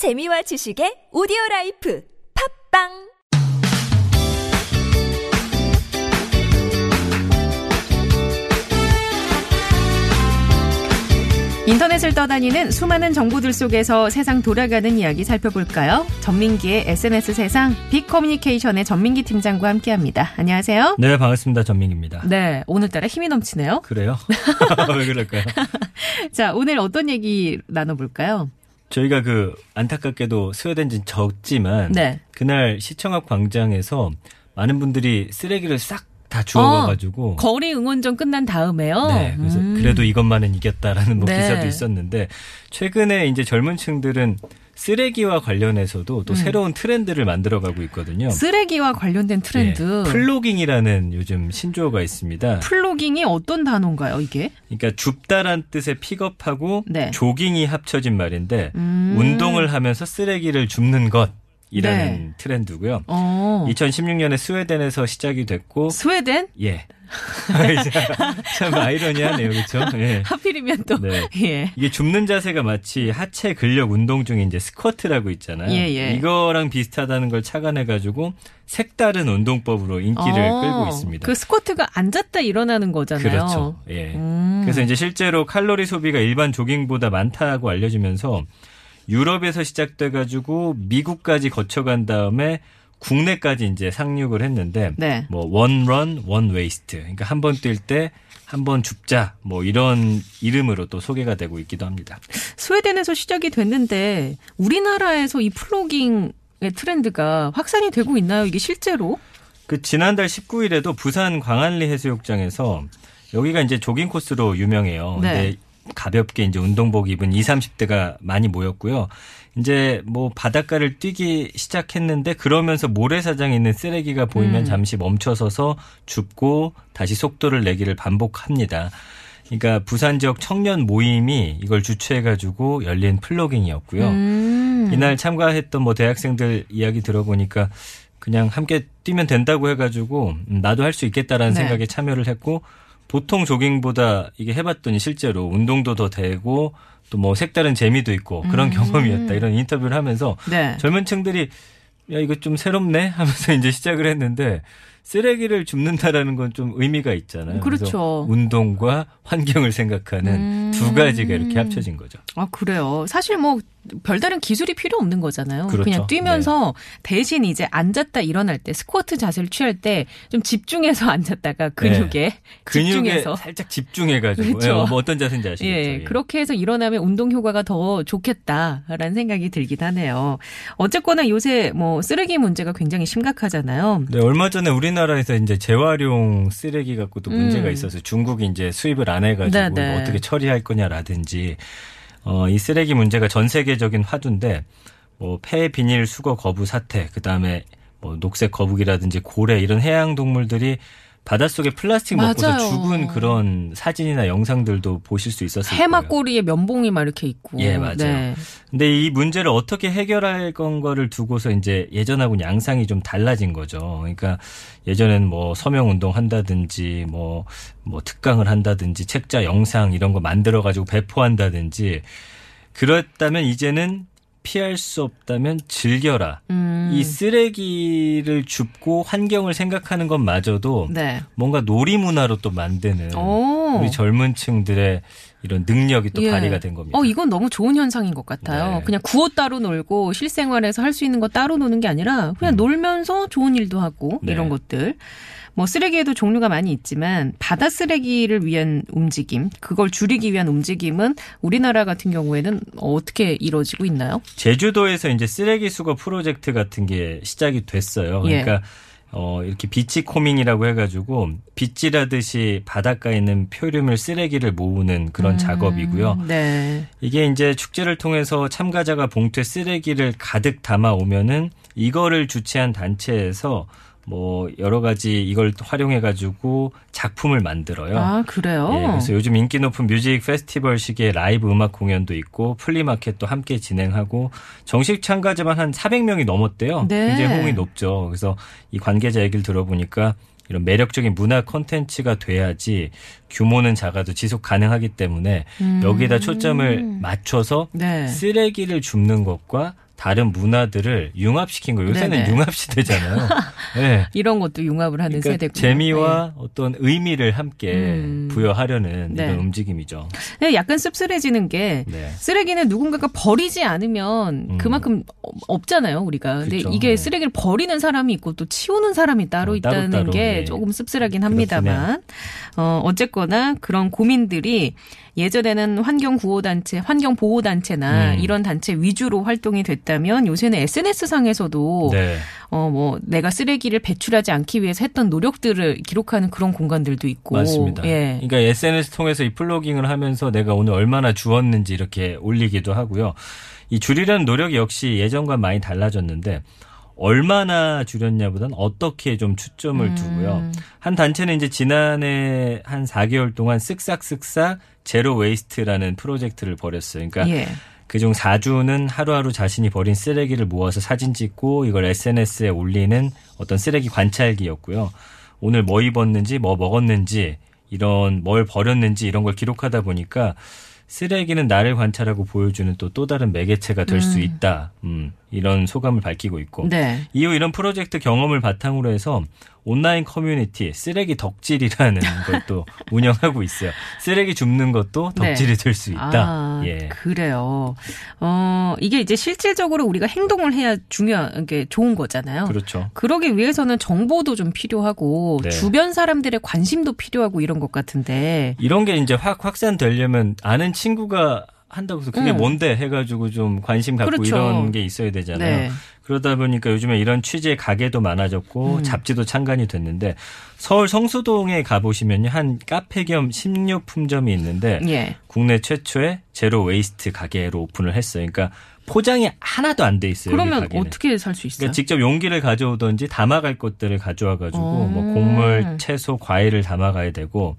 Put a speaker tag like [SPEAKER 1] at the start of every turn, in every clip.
[SPEAKER 1] 재미와 지식의 오디오 라이프 팟빵
[SPEAKER 2] 인터넷을 떠다니는 수많은 정보들 속에서 세상 돌아가는 이야기 살펴볼까요? 전민기의 SNS 세상 빅 커뮤니케이션의 전민기 팀장과 함께합니다. 안녕하세요.
[SPEAKER 3] 네, 반갑습니다. 전민기입니다.
[SPEAKER 2] 네, 오늘따라 힘이 넘치네요.
[SPEAKER 3] 그래요? 왜 그럴까요?
[SPEAKER 2] 자, 오늘 어떤 얘기 나눠볼까요?
[SPEAKER 3] 저희가 그 안타깝게도 스웨덴전 졌지만
[SPEAKER 2] 네.
[SPEAKER 3] 그날 시청 앞 광장에서 많은 분들이 쓰레기를 싹 다 주워가가지고
[SPEAKER 2] 거리 응원전 끝난 다음에요.
[SPEAKER 3] 네, 그래서
[SPEAKER 2] 음.
[SPEAKER 3] 그래도 이것만은 이겼다라는 뭐
[SPEAKER 2] 네.
[SPEAKER 3] 기사도 있었는데 최근에 이제 젊은층들은 쓰레기와 관련해서도 또
[SPEAKER 2] 음.
[SPEAKER 3] 새로운 트렌드를 만들어가고 있거든요.
[SPEAKER 2] 쓰레기와 관련된 트렌드.
[SPEAKER 3] 예, plogging이라는 요즘 신조어가 있습니다.
[SPEAKER 2] plogging이 어떤 단어인가요, 이게?
[SPEAKER 3] 그러니까 줍다란 뜻의 픽업하고
[SPEAKER 2] 네.
[SPEAKER 3] 조깅이 합쳐진 말인데
[SPEAKER 2] 음.
[SPEAKER 3] 운동을 하면서 쓰레기를 줍는 것 이라는
[SPEAKER 2] 네.
[SPEAKER 3] 트렌드고요.
[SPEAKER 2] 어.
[SPEAKER 3] 2016년에 스웨덴에서 시작이 됐고
[SPEAKER 2] 스웨덴?
[SPEAKER 3] 예. 참 아이러니하네요. 그렇죠? 예.
[SPEAKER 2] 하필이면 또.
[SPEAKER 3] 네.
[SPEAKER 2] 예.
[SPEAKER 3] 이게 줍는 자세가 마치 하체 근력 운동 중에 이제 스쿼트라고 있잖아요.
[SPEAKER 2] 예, 예.
[SPEAKER 3] 이거랑 비슷하다는 걸 착안해 가지고 색다른 운동법으로 인기를
[SPEAKER 2] 어,
[SPEAKER 3] 끌고 있습니다.
[SPEAKER 2] 그 스쿼트가 앉았다 일어나는 거잖아요.
[SPEAKER 3] 그렇죠. 예.
[SPEAKER 2] 음.
[SPEAKER 3] 그래서 이제 실제로 칼로리 소비가 일반 조깅보다 많다고 알려지면서 유럽에서 시작돼 가지고 미국까지 거쳐간 다음에 국내까지 이제 상륙을 했는데
[SPEAKER 2] 네.
[SPEAKER 3] 뭐 one run one waste 그러니까 한 번 뛸 때 한 번 줍자 뭐 이런 이름으로 또 소개가 되고 있기도 합니다.
[SPEAKER 2] 스웨덴에서 시작이 됐는데 우리나라에서 이 plogging의 트렌드가 확산이 되고 있나요? 이게 실제로?
[SPEAKER 3] 그 지난달 19일에도 부산 광안리 해수욕장에서 여기가 이제 조깅 코스로 유명해요.
[SPEAKER 2] 네.
[SPEAKER 3] 근데 가볍게 이제 운동복 입은 20, 30대가 많이 모였고요. 이제 뭐 바닷가를 뛰기 시작했는데 그러면서 모래사장에 있는 쓰레기가 보이면
[SPEAKER 2] 음.
[SPEAKER 3] 잠시 멈춰서서 줍고 다시 속도를 내기를 반복합니다. 그러니까 부산 지역 청년 모임이 이걸 주최해가지고 열린 플로깅이었고요.
[SPEAKER 2] 음.
[SPEAKER 3] 이날 참가했던 뭐 대학생들 이야기 들어보니까 그냥 함께 뛰면 된다고 해가지고 음, 나도 할 수 있겠다라는
[SPEAKER 2] 네.
[SPEAKER 3] 생각에 참여를 했고 보통 조깅보다 이게 해봤더니 실제로 운동도 더 되고 또 뭐 색다른 재미도 있고 그런
[SPEAKER 2] 음.
[SPEAKER 3] 경험이었다 이런 인터뷰를 하면서
[SPEAKER 2] 네.
[SPEAKER 3] 젊은 층들이 야 이거 좀 새롭네 하면서 이제 시작을 했는데 쓰레기를 줍는다라는 건 좀 의미가 있잖아요.
[SPEAKER 2] 그렇죠.
[SPEAKER 3] 운동과 환경을 생각하는
[SPEAKER 2] 음.
[SPEAKER 3] 두 가지가 이렇게 합쳐진 거죠.
[SPEAKER 2] 아, 그래요. 사실 뭐 별다른 기술이 필요 없는 거잖아요.
[SPEAKER 3] 그렇죠.
[SPEAKER 2] 냥 뛰면서 대신 이제 앉았다 일어날 때 스쿼트 자세를 취할 때 좀 집중해서 앉았다가 근육에
[SPEAKER 3] 근육에
[SPEAKER 2] 집중해서
[SPEAKER 3] 살짝 집중해가지고
[SPEAKER 2] 그렇죠.
[SPEAKER 3] 예, 뭐 어떤 자세인지 아시겠죠?
[SPEAKER 2] 예,
[SPEAKER 3] 예.
[SPEAKER 2] 그렇게 해서 일어나면 운동 효과가 더 좋겠다라는 생각이 들긴 하네요. 어쨌거나 요새 뭐 쓰레기 문제가 굉장히 심각하잖아요.
[SPEAKER 3] 네, 얼마 전에 우리 나라에서 이제 재활용 쓰레기 갖고 또 문제가
[SPEAKER 2] 음.
[SPEAKER 3] 있어서 중국이 이제 수입을 안 해가지고
[SPEAKER 2] 네, 네.
[SPEAKER 3] 어떻게 처리할 거냐라든지 어, 이 쓰레기 문제가 전 세계적인 화두인데 뭐 폐 비닐 수거 거부 사태 그다음에 뭐 녹색 거북이라든지 고래 이런 해양 동물들이 바닷속에 플라스틱 먹고서
[SPEAKER 2] 맞아요.
[SPEAKER 3] 죽은 그런 사진이나 영상들도 보실 수 있었을 거예요.
[SPEAKER 2] 해막꼬리에 면봉이 막 이렇게 있고.
[SPEAKER 3] 예, 맞아요.
[SPEAKER 2] 네.
[SPEAKER 3] 근데 이 문제를 어떻게 해결할 건가를 두고서 이제 예전하고는 양상이 좀 달라진 거죠. 그러니까 예전엔 뭐 서명 운동 한다든지 뭐, 뭐 특강을 한다든지 책자 영상 이런 거 만들어 가지고 배포한다든지 그렇다면 이제는 피할 수 없다면 즐겨라.
[SPEAKER 2] 음.
[SPEAKER 3] 이 쓰레기를 줍고 환경을 생각하는 것마저도
[SPEAKER 2] 네.
[SPEAKER 3] 뭔가 놀이 문화로 또 만드는
[SPEAKER 2] 오.
[SPEAKER 3] 우리 젊은 층들의 이런 능력이 또
[SPEAKER 2] 예.
[SPEAKER 3] 발휘가 된 겁니다.
[SPEAKER 2] 어, 이건 너무 좋은 현상인 것 같아요.
[SPEAKER 3] 네.
[SPEAKER 2] 그냥 구호 따로 놀고 실생활에서 할 수 있는 거 따로 노는 게 아니라 그냥 놀면서 좋은 일도 하고
[SPEAKER 3] 음. 네.
[SPEAKER 2] 이런 것들. 뭐 쓰레기에도 종류가 많이 있지만 바다 쓰레기를 위한 움직임, 그걸 줄이기 위한 움직임은 우리나라 같은 경우에는 어떻게 이루어지고 있나요?
[SPEAKER 3] 제주도에서 이제 쓰레기 수거 프로젝트 같은 게 시작이 됐어요.
[SPEAKER 2] 예.
[SPEAKER 3] 그러니까 어 이렇게 비치 코밍이라고 해가지고 빗질하듯이 바닷가에 있는 표류물 쓰레기를 모으는 그런 작업이고요.
[SPEAKER 2] 네.
[SPEAKER 3] 이게 이제 축제를 통해서 참가자가 봉투에 쓰레기를 가득 담아 오면은 이거를 주최한 단체에서 뭐 여러 가지 이걸 활용해 가지고 작품을 만들어요.
[SPEAKER 2] 아, 그래요?
[SPEAKER 3] 예, 그래서 요즘 인기 높은 뮤직 페스티벌식의 라이브 음악 공연도 있고 flea market도 함께 진행하고 정식 참가자만 한 400명이 넘었대요.
[SPEAKER 2] 네.
[SPEAKER 3] 굉장히 호응이 높죠. 그래서 이 관계자 얘기를 들어보니까 이런 매력적인 문화 콘텐츠가 돼야지 규모는 작아도 지속 가능하기 때문에
[SPEAKER 2] 음.
[SPEAKER 3] 여기에다 초점을 맞춰서
[SPEAKER 2] 네.
[SPEAKER 3] 쓰레기를 줍는 것과 다른 문화들을 융합시킨 거예요. 요새는
[SPEAKER 2] 네네.
[SPEAKER 3] 융합 시대잖아요. 네.
[SPEAKER 2] 이런 것도 융합을 하는
[SPEAKER 3] 그러니까
[SPEAKER 2] 세대고
[SPEAKER 3] 재미와 어떤 의미를 함께
[SPEAKER 2] 음.
[SPEAKER 3] 부여하려는
[SPEAKER 2] 네.
[SPEAKER 3] 이런 움직임이죠.
[SPEAKER 2] 네, 약간 씁쓸해지는 게
[SPEAKER 3] 네.
[SPEAKER 2] 쓰레기는 누군가가 버리지 않으면
[SPEAKER 3] 음.
[SPEAKER 2] 그만큼 어- 없잖아요, 우리가. 근데
[SPEAKER 3] 그쵸.
[SPEAKER 2] 이게
[SPEAKER 3] 네.
[SPEAKER 2] 쓰레기를 버리는 사람이 있고 또 치우는 사람이 따로
[SPEAKER 3] 어,
[SPEAKER 2] 있다는
[SPEAKER 3] 따로 따로,
[SPEAKER 2] 게
[SPEAKER 3] 네.
[SPEAKER 2] 조금 씁쓸하긴 합니다만. 어, 어쨌거나 그런 고민들이 예전에는 환경 구호 단체, 환경 보호 단체나
[SPEAKER 3] 음.
[SPEAKER 2] 이런 단체 위주로 활동이 됐다면 요새는 SNS상에서도
[SPEAKER 3] 네.
[SPEAKER 2] 어, 뭐, 내가 쓰레기를 배출하지 않기 위해서 했던 노력들을 기록하는 그런 공간들도 있고.
[SPEAKER 3] 맞습니다.
[SPEAKER 2] 예.
[SPEAKER 3] 그러니까 SNS 통해서 이 플로깅을 하면서 내가 오늘 얼마나 주었는지 이렇게 올리기도 하고요. 이 줄이려는 노력이 역시 예전과 많이 달라졌는데 얼마나 줄였냐보다는 어떻게 좀 초점을
[SPEAKER 2] 음.
[SPEAKER 3] 두고요. 한 단체는 이제 지난해 한 4개월 동안 쓱싹쓱싹 zero waste라는 프로젝트를 벌였어요. 그러니까
[SPEAKER 2] 예.
[SPEAKER 3] 그중 4주는 하루하루 자신이 버린 쓰레기를 모아서 사진 찍고 이걸 SNS에 올리는 어떤 쓰레기 관찰기였고요. 오늘 뭐 입었는지 뭐 먹었는지 이런 뭘 버렸는지 이런 걸 기록하다 보니까 쓰레기는 나를 관찰하고 보여주는 또 또 다른 매개체가 될수
[SPEAKER 2] 음.
[SPEAKER 3] 있다. 음, 이런 소감을 밝히고 있고
[SPEAKER 2] 네.
[SPEAKER 3] 이후 이런 프로젝트 경험을 바탕으로 해서 온라인 커뮤니티 쓰레기 덕질이라는 걸또 운영하고 있어요. 쓰레기 줍는 것도
[SPEAKER 2] 네.
[SPEAKER 3] 덕질이 될수 있다.
[SPEAKER 2] 아,
[SPEAKER 3] 예.
[SPEAKER 2] 그래요. 어, 이게 이제 실질적으로 우리가 행동을 해야 중요한 게 좋은 거잖아요.
[SPEAKER 3] 그렇죠.
[SPEAKER 2] 그러기 위해서는 정보도 좀 필요하고
[SPEAKER 3] 네.
[SPEAKER 2] 주변 사람들의 관심도 필요하고 이런 것 같은데.
[SPEAKER 3] 이런 게 이제 확 확산되려면 아는 친구가 한다고 해서 그게
[SPEAKER 2] 음.
[SPEAKER 3] 뭔데 해가지고 좀 관심 갖고
[SPEAKER 2] 그렇죠.
[SPEAKER 3] 이런 게 있어야 되잖아요.
[SPEAKER 2] 네.
[SPEAKER 3] 그러다 보니까 요즘에 이런 취지 가게도 많아졌고
[SPEAKER 2] 음.
[SPEAKER 3] 잡지도 창간이 됐는데 서울 성수동에 가보시면요 한 카페 겸 식료품점이 있는데
[SPEAKER 2] 예.
[SPEAKER 3] 국내 최초의 zero waste 가게로 오픈을 했어요. 그러니까 포장이 하나도 안 돼 있어요.
[SPEAKER 2] 그러면. 어떻게 살 수 있어요?
[SPEAKER 3] 그러니까 직접 용기를 가져오든지 담아갈 것들을 가져와가지고
[SPEAKER 2] 어.
[SPEAKER 3] 뭐 곡물, 채소, 과일을 담아가야 되고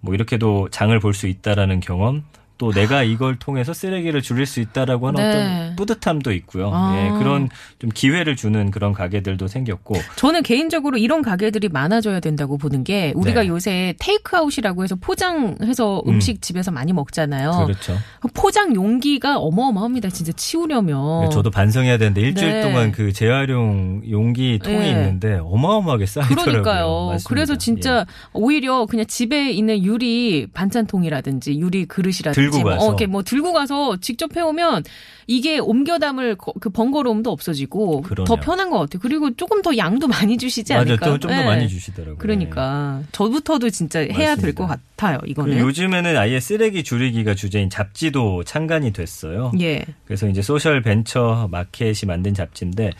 [SPEAKER 3] 뭐 이렇게도 장을 볼 수 있다라는 경험. 또 내가 이걸 통해서 쓰레기를 줄일 수 있다라고 하는
[SPEAKER 2] 네.
[SPEAKER 3] 어떤 뿌듯함도 있고요.
[SPEAKER 2] 아.
[SPEAKER 3] 예, 그런 좀 기회를 주는 그런 가게들도 생겼고
[SPEAKER 2] 저는 개인적으로 이런 가게들이 많아져야 된다고 보는 게 우리가
[SPEAKER 3] 네.
[SPEAKER 2] 요새 테이크아웃이라고 해서 포장해서
[SPEAKER 3] 음.
[SPEAKER 2] 음식 집에서 많이 먹잖아요.
[SPEAKER 3] 그렇죠.
[SPEAKER 2] 포장 용기가 어마어마합니다. 진짜 치우려면.
[SPEAKER 3] 저도 반성해야 되는데 일주일
[SPEAKER 2] 네.
[SPEAKER 3] 동안 그 재활용 용기 통이
[SPEAKER 2] 네.
[SPEAKER 3] 있는데 어마어마하게 쌓이더라고요.
[SPEAKER 2] 그러니까요.
[SPEAKER 3] 맞습니다.
[SPEAKER 2] 그래서 진짜
[SPEAKER 3] 예.
[SPEAKER 2] 오히려 그냥 집에 있는 유리 반찬통이라든지 유리 그릇이라든지
[SPEAKER 3] 들고
[SPEAKER 2] 뭐,
[SPEAKER 3] 가서.
[SPEAKER 2] 어, 이렇게 뭐 들고 가서 직접 해오면 이게 옮겨 담을 거- 그 번거로움도 없어지고
[SPEAKER 3] 그러네요.
[SPEAKER 2] 더 편한 것 같아요. 그리고 조금 더 양도 많이 주시지
[SPEAKER 3] 맞아요.
[SPEAKER 2] 않을까?
[SPEAKER 3] 좀더
[SPEAKER 2] 네.
[SPEAKER 3] 많이 주시더라고요.
[SPEAKER 2] 그러니까 저부터도 진짜 해야 될. 것 같아요. 이거는.
[SPEAKER 3] 요즘에는 아예 쓰레기 줄이기가 주제인 잡지도 창간이 됐어요.
[SPEAKER 2] 예.
[SPEAKER 3] 그래서 이제 social 벤처 마켓이 만든 잡지인데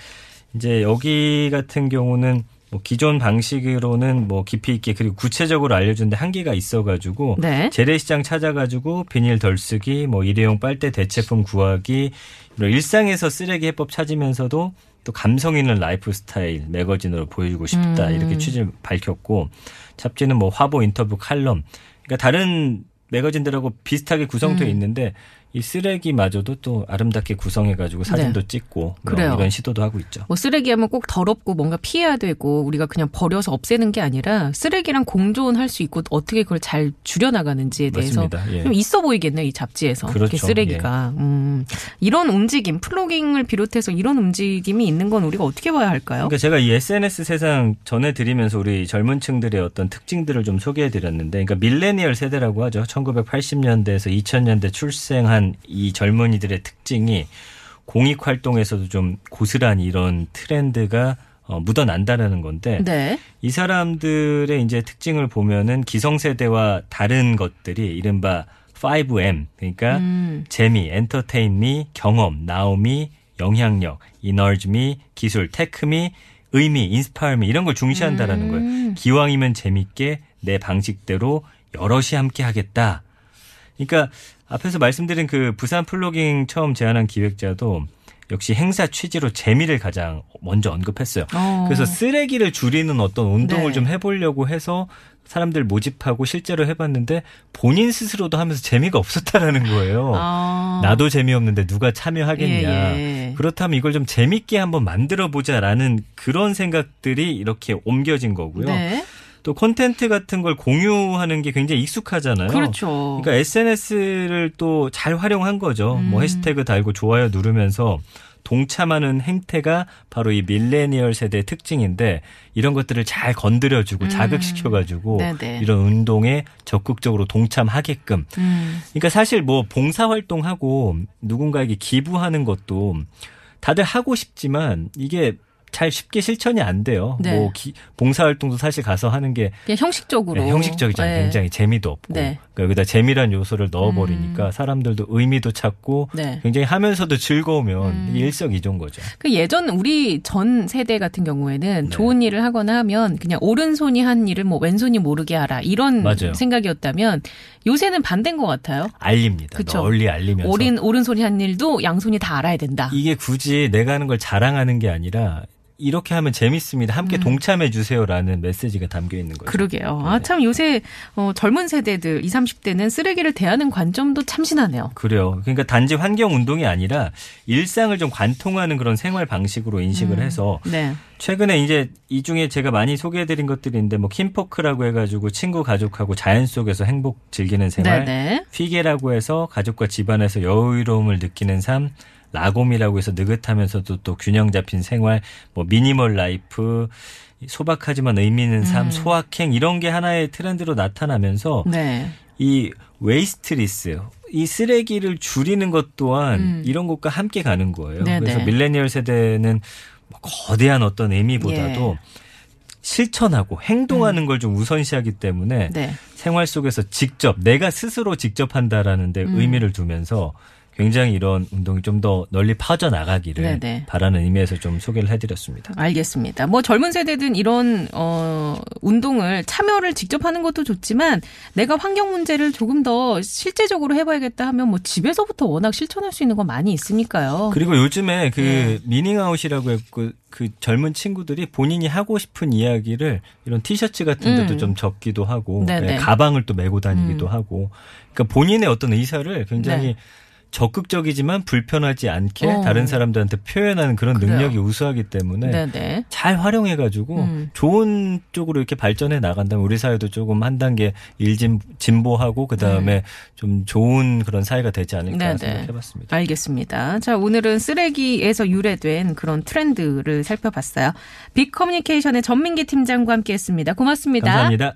[SPEAKER 3] 이제 여기 같은 경우는 뭐 기존 방식으로는 뭐 깊이 있게 그리고 구체적으로 알려주는데 한계가 있어가지고
[SPEAKER 2] 네.
[SPEAKER 3] 재래시장 찾아가지고 비닐 덜 쓰기, 뭐 일회용 빨대 대체품 구하기, 이런 일상에서 쓰레기 해법 찾으면서도 또 감성 있는 라이프 스타일 매거진으로 보여주고 싶다
[SPEAKER 2] 음.
[SPEAKER 3] 이렇게 취지를 밝혔고 잡지는 뭐 화보 인터뷰 칼럼 그러니까 다른 매거진들하고 비슷하게 구성되어
[SPEAKER 2] 음.
[SPEAKER 3] 있는데 이 쓰레기마저도 또 아름답게 구성해가지고 사진도 찍고 뭐
[SPEAKER 2] 네. 그래요.
[SPEAKER 3] 이런 시도도 하고 있죠.
[SPEAKER 2] 뭐 쓰레기하면 꼭 더럽고 뭔가 피해야 되고 우리가 그냥 버려서 없애는 게 아니라 쓰레기랑 공존할 수 있고 어떻게 그걸 잘 줄여나가는지에 대해서.
[SPEAKER 3] 예.
[SPEAKER 2] 좀 있어 보이겠네요 이 잡지에서
[SPEAKER 3] 그렇죠.
[SPEAKER 2] 이렇게 쓰레기가 음, 이런 움직임 플로깅을 비롯해서 이런 움직임이 있는 건 우리가 어떻게 봐야 할까요?
[SPEAKER 3] 그러니까 제가 이 SNS 세상 전해드리면서 우리 젊은 층들의 어떤 특징들을 좀 소개해드렸는데, 그러니까 밀레니얼 세대라고 하죠. 1980년대에서 2000년대 출생한 이 젊은이들의 특징이 공익 활동에서도 좀 고스란히 이런 트렌드가 어, 묻어난다라는 건데,
[SPEAKER 2] 네.
[SPEAKER 3] 이 사람들의 이제 특징을 보면은 기성세대와 다른 것들이 이른바 5 me, 그러니까
[SPEAKER 2] 음,
[SPEAKER 3] 재미, entertain me, 경험, now me, 영향력, energy me, 기술, tech me, 의미, inspire me 이런 걸 중시한다라는 거예요.
[SPEAKER 2] 음.
[SPEAKER 3] 기왕이면 재밌게 내 방식대로 여럿이 함께 하겠다. 그러니까 앞에서 말씀드린 그 부산 플로깅 처음 제안한 기획자도 역시 행사 취지로 재미를 가장 먼저 언급했어요.
[SPEAKER 2] 어.
[SPEAKER 3] 그래서 쓰레기를 줄이는 어떤 운동을
[SPEAKER 2] 네.
[SPEAKER 3] 좀 해보려고 해서 사람들 모집하고 실제로 해봤는데 본인 스스로도 하면서 재미가 없었다라는 거예요.
[SPEAKER 2] 아.
[SPEAKER 3] 나도 재미없는데 누가 참여하겠냐.
[SPEAKER 2] 예, 예.
[SPEAKER 3] 그렇다면 이걸 좀 재밌게 한번 만들어 보자라는 그런 생각들이 이렇게 옮겨진 거고요.
[SPEAKER 2] 네.
[SPEAKER 3] 또 콘텐트 같은 걸 공유하는 게 굉장히 익숙하잖아요.
[SPEAKER 2] 그렇죠.
[SPEAKER 3] 그러니까 SNS를 또 잘 활용한 거죠.
[SPEAKER 2] 음.
[SPEAKER 3] 뭐 해시태그 달고 좋아요 누르면서 동참하는 행태가 바로 이 밀레니얼 세대의 특징인데 이런 것들을 잘 건드려주고 자극시켜가지고
[SPEAKER 2] 음. 네네.
[SPEAKER 3] 이런 운동에 적극적으로 동참하게끔.
[SPEAKER 2] 음.
[SPEAKER 3] 그러니까 사실 뭐 봉사활동하고 누군가에게 기부하는 것도 다들 하고 싶지만 이게 잘 쉽게 실천이 안 돼요.
[SPEAKER 2] 네.
[SPEAKER 3] 뭐 기- 봉사활동도 사실 가서 하는 게
[SPEAKER 2] 형식적으로.
[SPEAKER 3] 네, 형식적이잖아요.
[SPEAKER 2] 네.
[SPEAKER 3] 굉장히 재미도 없고.
[SPEAKER 2] 네.
[SPEAKER 3] 그러니까 여기다 재미란 요소를 넣어버리니까 사람들도 의미도 찾고
[SPEAKER 2] 네.
[SPEAKER 3] 굉장히 하면서도 즐거우면
[SPEAKER 2] 음.
[SPEAKER 3] 일석이조인 거죠.
[SPEAKER 2] 그 예전 우리 전 세대 같은 경우에는
[SPEAKER 3] 네.
[SPEAKER 2] 좋은 일을 하거나 하면 그냥 오른손이 한 일을 뭐 왼손이 모르게 하라 이런
[SPEAKER 3] 맞아요.
[SPEAKER 2] 생각이었다면 요새는 반대인 것 같아요.
[SPEAKER 3] 알립니다.
[SPEAKER 2] 그쵸.
[SPEAKER 3] 널리 알리면서.
[SPEAKER 2] 오린 오른손이 한 일도 양손이 다 알아야 된다.
[SPEAKER 3] 이게 굳이 내가 하는 걸 자랑하는 게 아니라 이렇게 하면 재밌습니다. 함께 동참해 주세요라는 메시지가 담겨 있는.
[SPEAKER 2] 음. 그러게요.
[SPEAKER 3] 네.
[SPEAKER 2] 아, 참 요새 어, 젊은 세대들 20, 30대는 쓰레기를 대하는 관점도 참신하네요.
[SPEAKER 3] 그래요. 그러니까 단지 환경 운동이 아니라 일상을 좀 관통하는 그런 생활 방식으로 인식을
[SPEAKER 2] 음.
[SPEAKER 3] 해서
[SPEAKER 2] 네.
[SPEAKER 3] 최근에 이제 이 중에 제가 많이 소개해 드린 것들이 있는데 뭐 kinfolk라고 해 가지고 친구 가족하고 자연 속에서 행복 즐기는 생활,
[SPEAKER 2] 네네.
[SPEAKER 3] hygge라고 해서 가족과 집안에서 여유로움을 느끼는 삶, lagom이라고 해서 느긋하면서도 또 균형 잡힌 생활, 뭐 minimal life, 소박하지만 의미 있는 삶,
[SPEAKER 2] 음.
[SPEAKER 3] 소확행 이런 게 하나의 트렌드로 나타나면서
[SPEAKER 2] 네.
[SPEAKER 3] 이 waste less 이 쓰레기를 줄이는 것 또한
[SPEAKER 2] 음.
[SPEAKER 3] 이런 것과 함께 가는 거예요.
[SPEAKER 2] 네네.
[SPEAKER 3] 그래서 밀레니얼 세대는 뭐 거대한 어떤 의미보다도
[SPEAKER 2] 예.
[SPEAKER 3] 실천하고 행동하는 걸좀 우선시하기 때문에
[SPEAKER 2] 네.
[SPEAKER 3] 생활 속에서 직접 내가 스스로 직접 한다라는 데
[SPEAKER 2] 음.
[SPEAKER 3] 의미를 두면서 굉장히 이런 운동이 좀 더 널리 퍼져 나가기를
[SPEAKER 2] 네네.
[SPEAKER 3] 바라는 의미에서 좀 소개를 해드렸습니다.
[SPEAKER 2] 알겠습니다. 뭐 젊은 세대든 이런 어 운동을 참여를 직접 하는 것도 좋지만 내가 환경 문제를 조금 더 실제적으로 해봐야겠다 하면 뭐 집에서부터 워낙 실천할 수 있는 거 많이 있으니까요.
[SPEAKER 3] 그리고 요즘에 그
[SPEAKER 2] 네.
[SPEAKER 3] 미닝아웃이라고 했고 그 젊은 친구들이 본인이 하고 싶은 이야기를 이런 티셔츠 같은 데도
[SPEAKER 2] 음.
[SPEAKER 3] 좀 적기도 하고
[SPEAKER 2] 네네.
[SPEAKER 3] 네, 가방을 또 메고 다니기도
[SPEAKER 2] 음.
[SPEAKER 3] 하고 그러니까 본인의 어떤 의사를 굉장히
[SPEAKER 2] 네.
[SPEAKER 3] 적극적이지만 불편하지 않게
[SPEAKER 2] 어.
[SPEAKER 3] 다른 사람들한테 표현하는 그런
[SPEAKER 2] 그래요.
[SPEAKER 3] 능력이 우수하기 때문에
[SPEAKER 2] 네네.
[SPEAKER 3] 잘 활용해가지고
[SPEAKER 2] 음.
[SPEAKER 3] 좋은 쪽으로 이렇게 발전해 나간다면 우리 사회도 조금 한 단계 일진 진보하고 그 다음에 좀 좋은 그런 사회가 되지 않을까
[SPEAKER 2] 음. 네네.
[SPEAKER 3] 생각해봤습니다.
[SPEAKER 2] 알겠습니다. 자, 오늘은 쓰레기에서 유래된 그런 트렌드를 살펴봤어요. 빅커뮤니케이션의 전민기 팀장과 함께 했습니다. 고맙습니다.
[SPEAKER 3] 감사합니다.